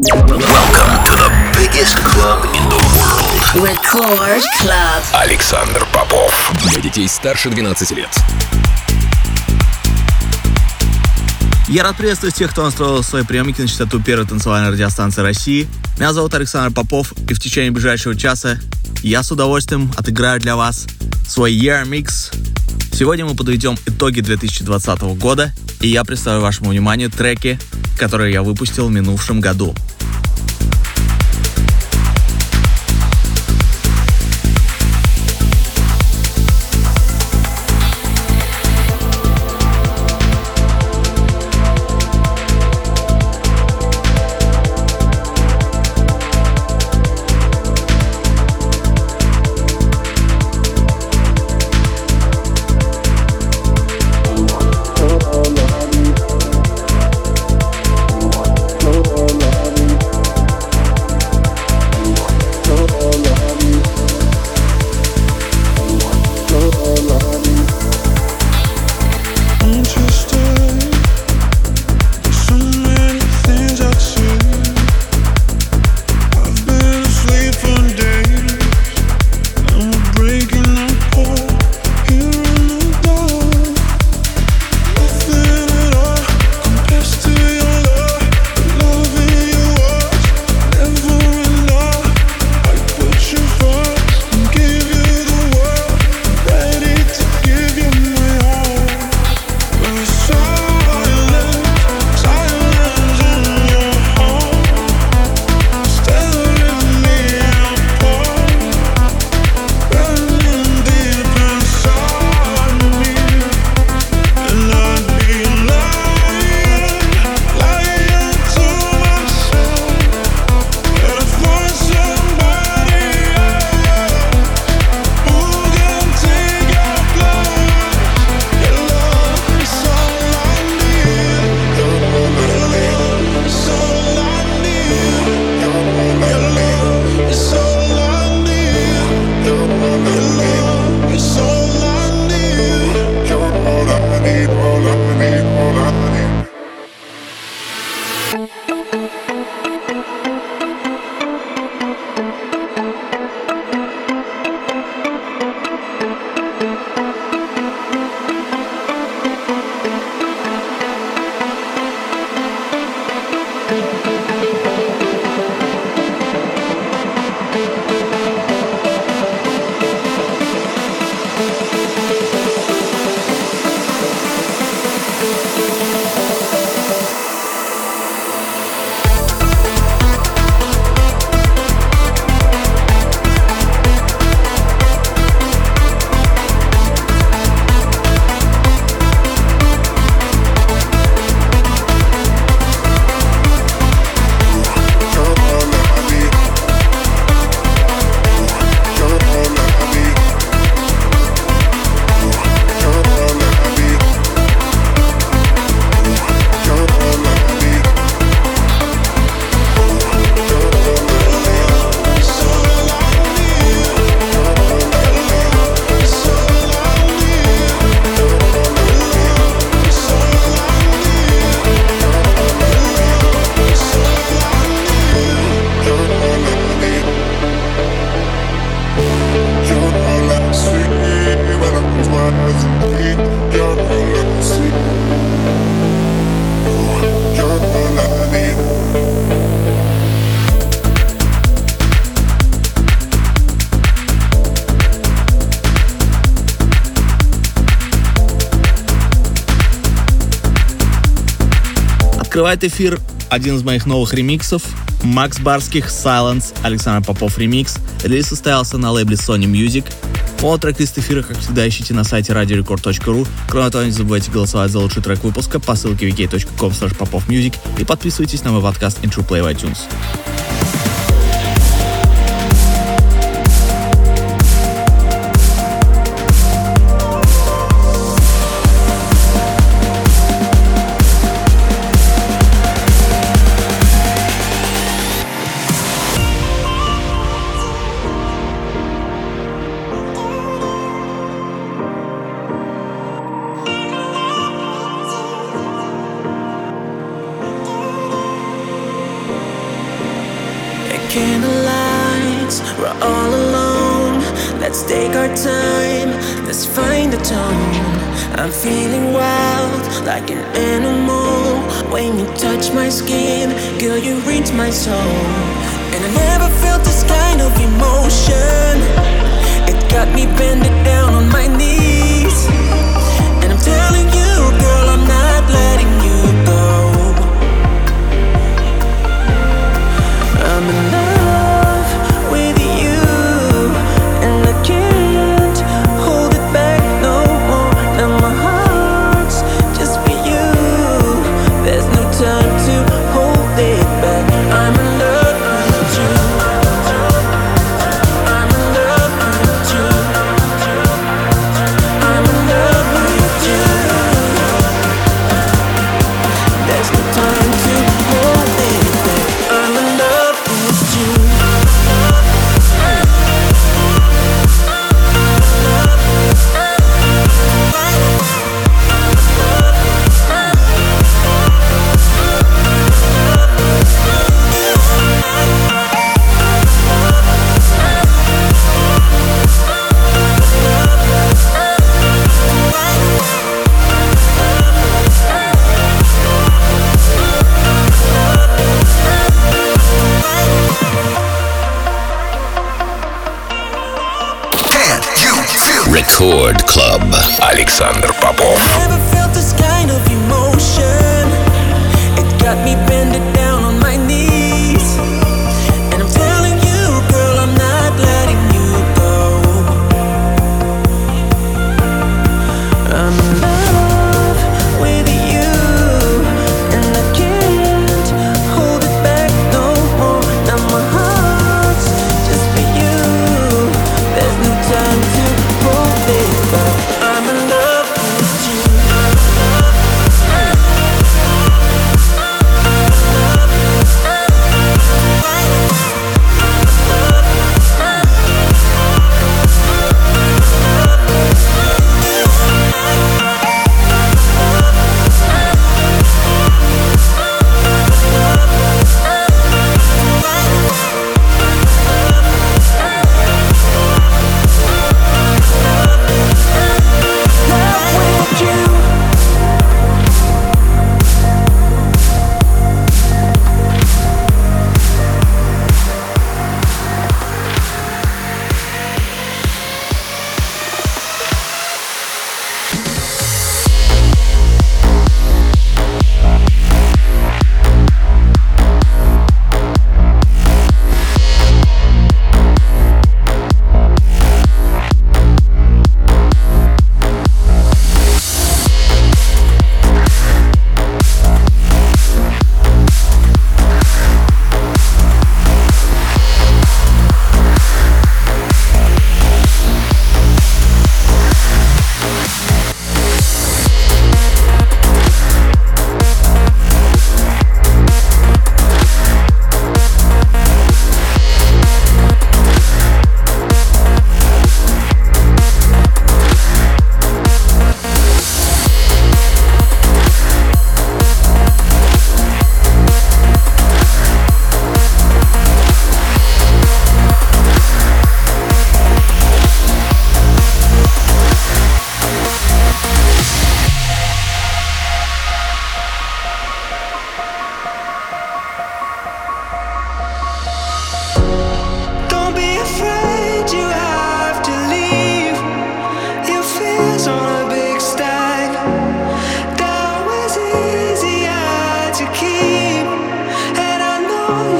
Welcome to the biggest club in the world. Record Club. Александр Попов. Для детей старше 12 лет. Я рад приветствовать тех, кто настроил свои приемники на частоту первой танцевальной радиостанции России. Меня зовут Александр Попов, и в течение ближайшего часа я с удовольствием отыграю для вас свой Year Mix. Сегодня мы подведем итоги 2020 года, и я представляю вашему вниманию треки, которые я выпустил в минувшем году. Открывает эфир один из моих новых ремиксов. Макс Барских Silence, Александр Попов ремикс. Релиз состоялся на лейбле Sony Music. Полный трек-лист эфира, как всегда, ищите на сайте radiorecord.ru. Кроме того, не забывайте голосовать за лучший трек выпуска по ссылке wiki.com popofmusic и подписывайтесь на мой подкаст Intro Play в iTunes.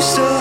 so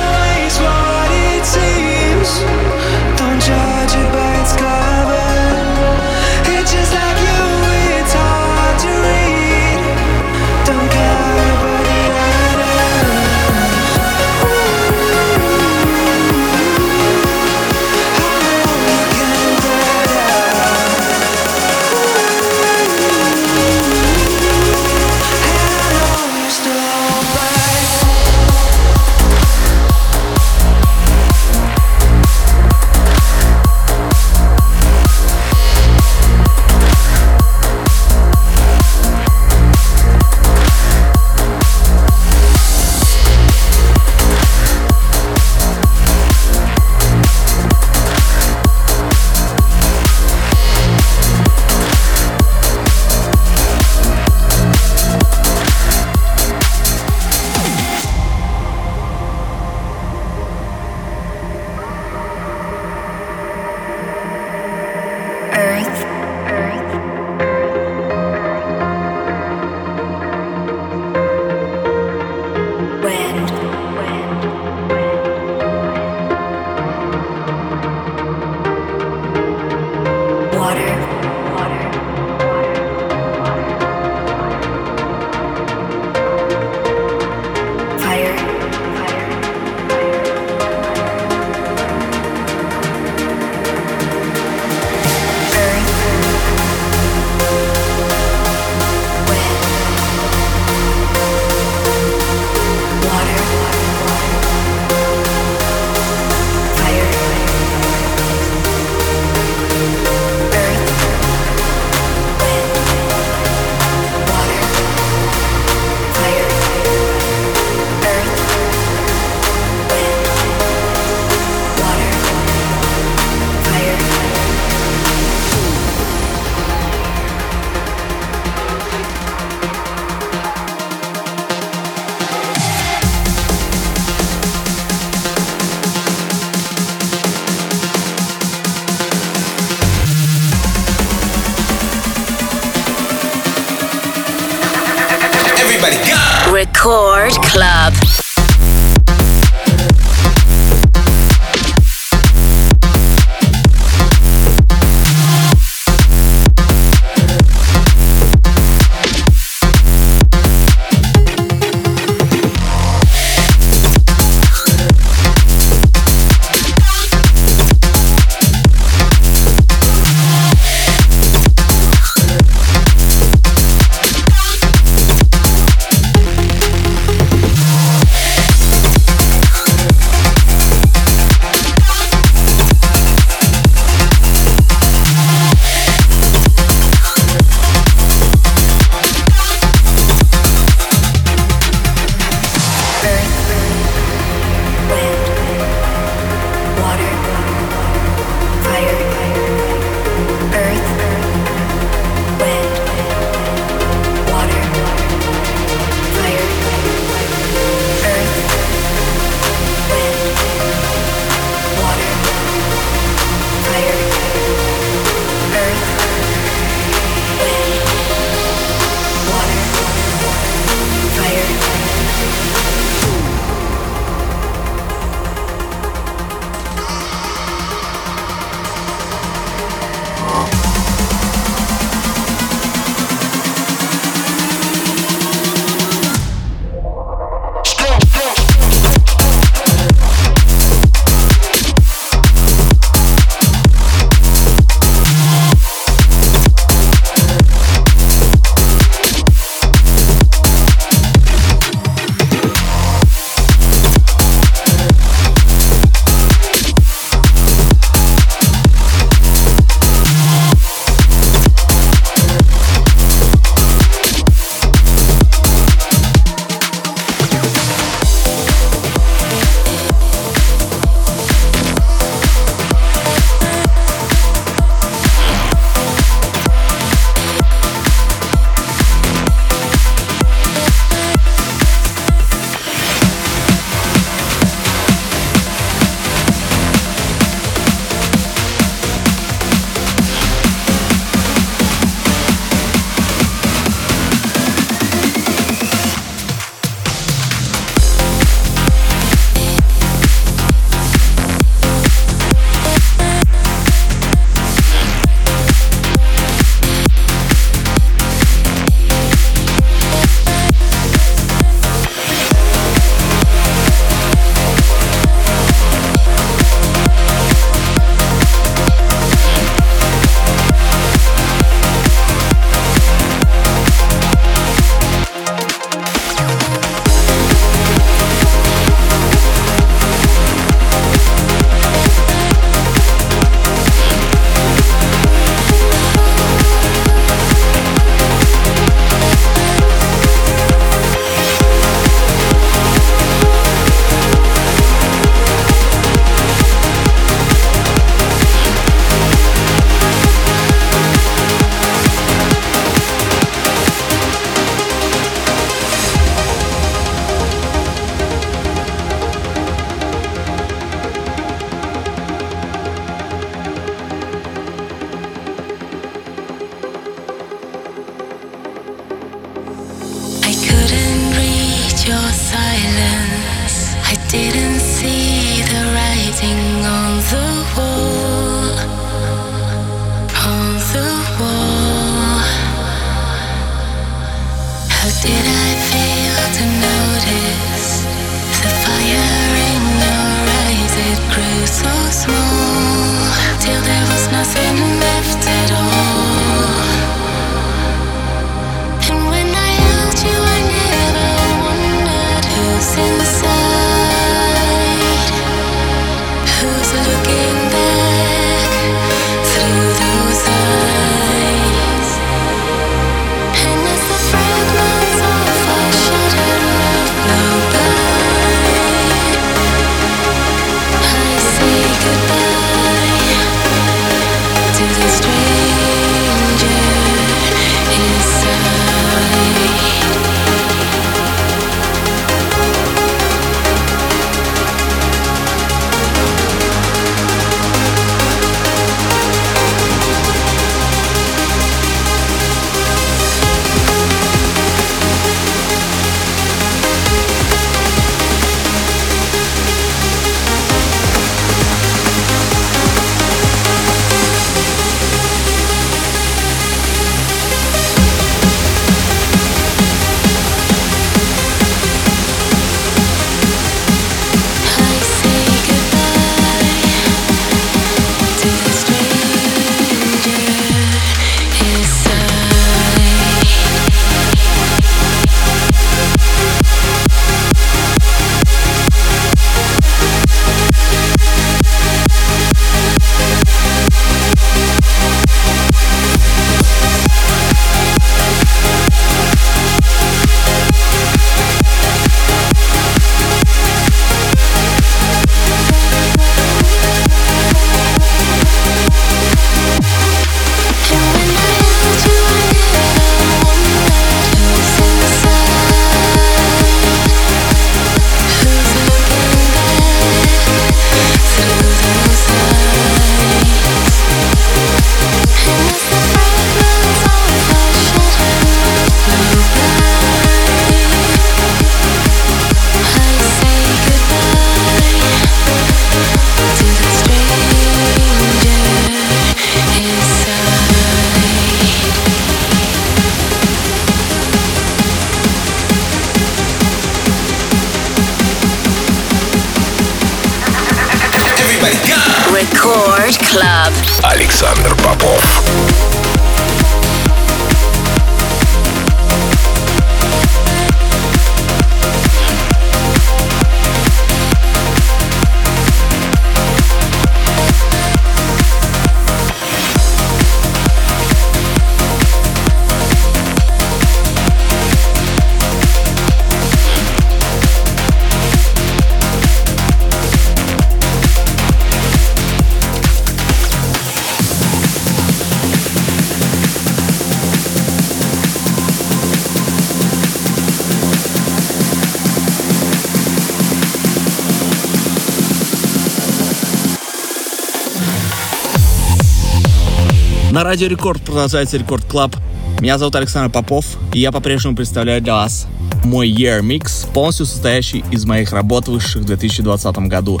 На Радио Рекорд продолжается Рекорд Клаб. Меня зовут Александр Попов, и я по-прежнему представляю для вас мой Year Mix, полностью состоящий из моих работ, вышедших в 2020 году.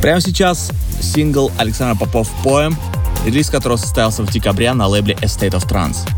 Прямо сейчас сингл Александра Попов Poem, релиз которого состоялся в декабре на лейбле A State of Trance.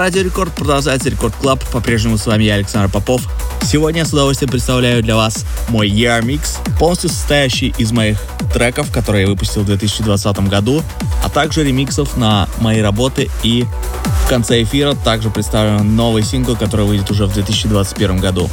Радио Рекорд продолжается Рекорд Клаб. По-прежнему с вами я, Александр Попов. Сегодня я с удовольствием представляю для вас мой Year Mix, полностью состоящий из моих треков, которые я выпустил в 2020 году, а также ремиксов на мои работы и в конце эфира также представлен новый сингл, который выйдет уже в 2021 году.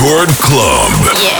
Record Club. Yeah.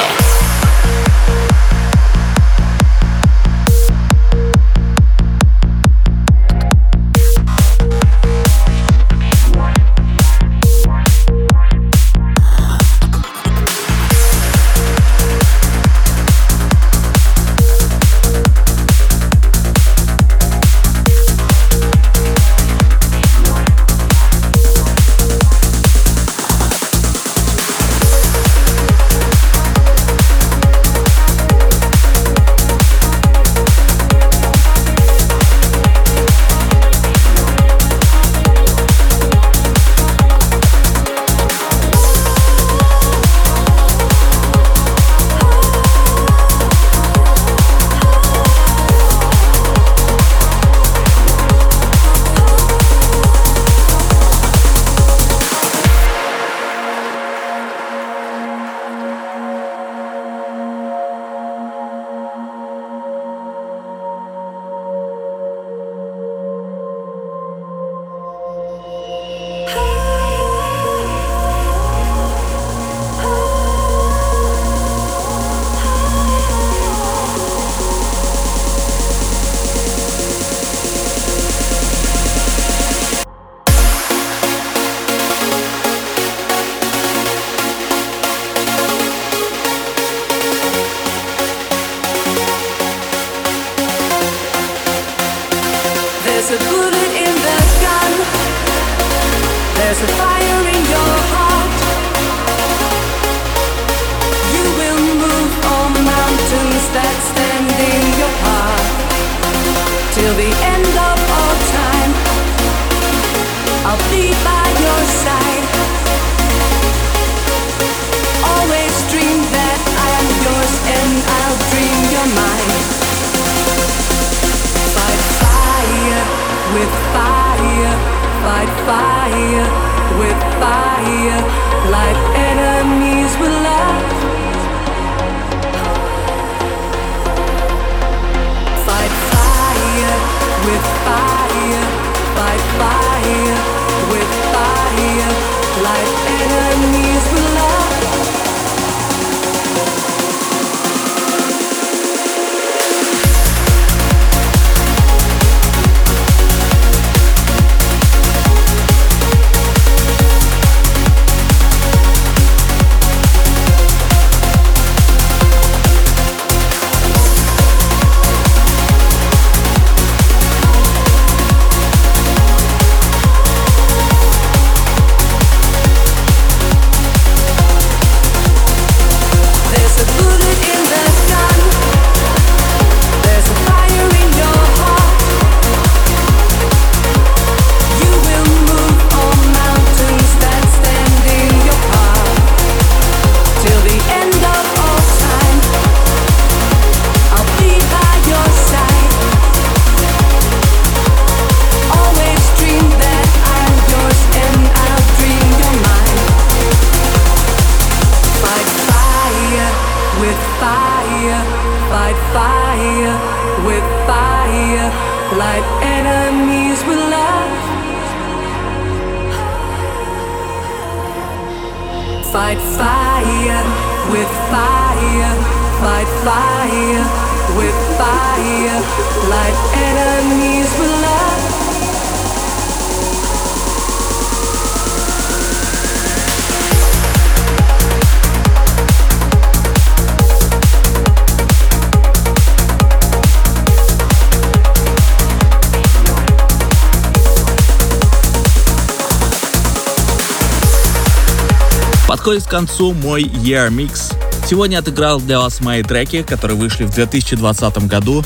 Подходит к концу мой Year Mix. Сегодня отыграл для вас мои треки, которые вышли в 2020 году.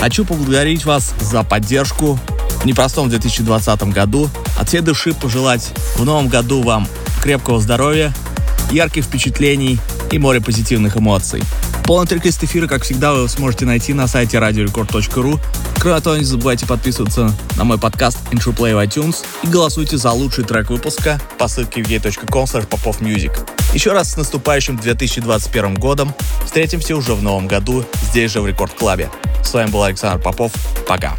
Хочу поблагодарить вас за поддержку в непростом 2020 году. От всей души пожелать в новом году вам крепкого здоровья, ярких впечатлений и море позитивных эмоций. Полный трек-лист эфира, как всегда, вы сможете найти на сайте radiorecord.ru. Кроме того, не забывайте подписываться на мой подкаст Intro Play в iTunes и голосуйте за лучший трек выпуска по ссылке popofmusic. Еще раз с наступающим 2021 годом. Встретимся уже в новом году здесь же в Рекорд Клабе. С вами был Александр Попов. Пока.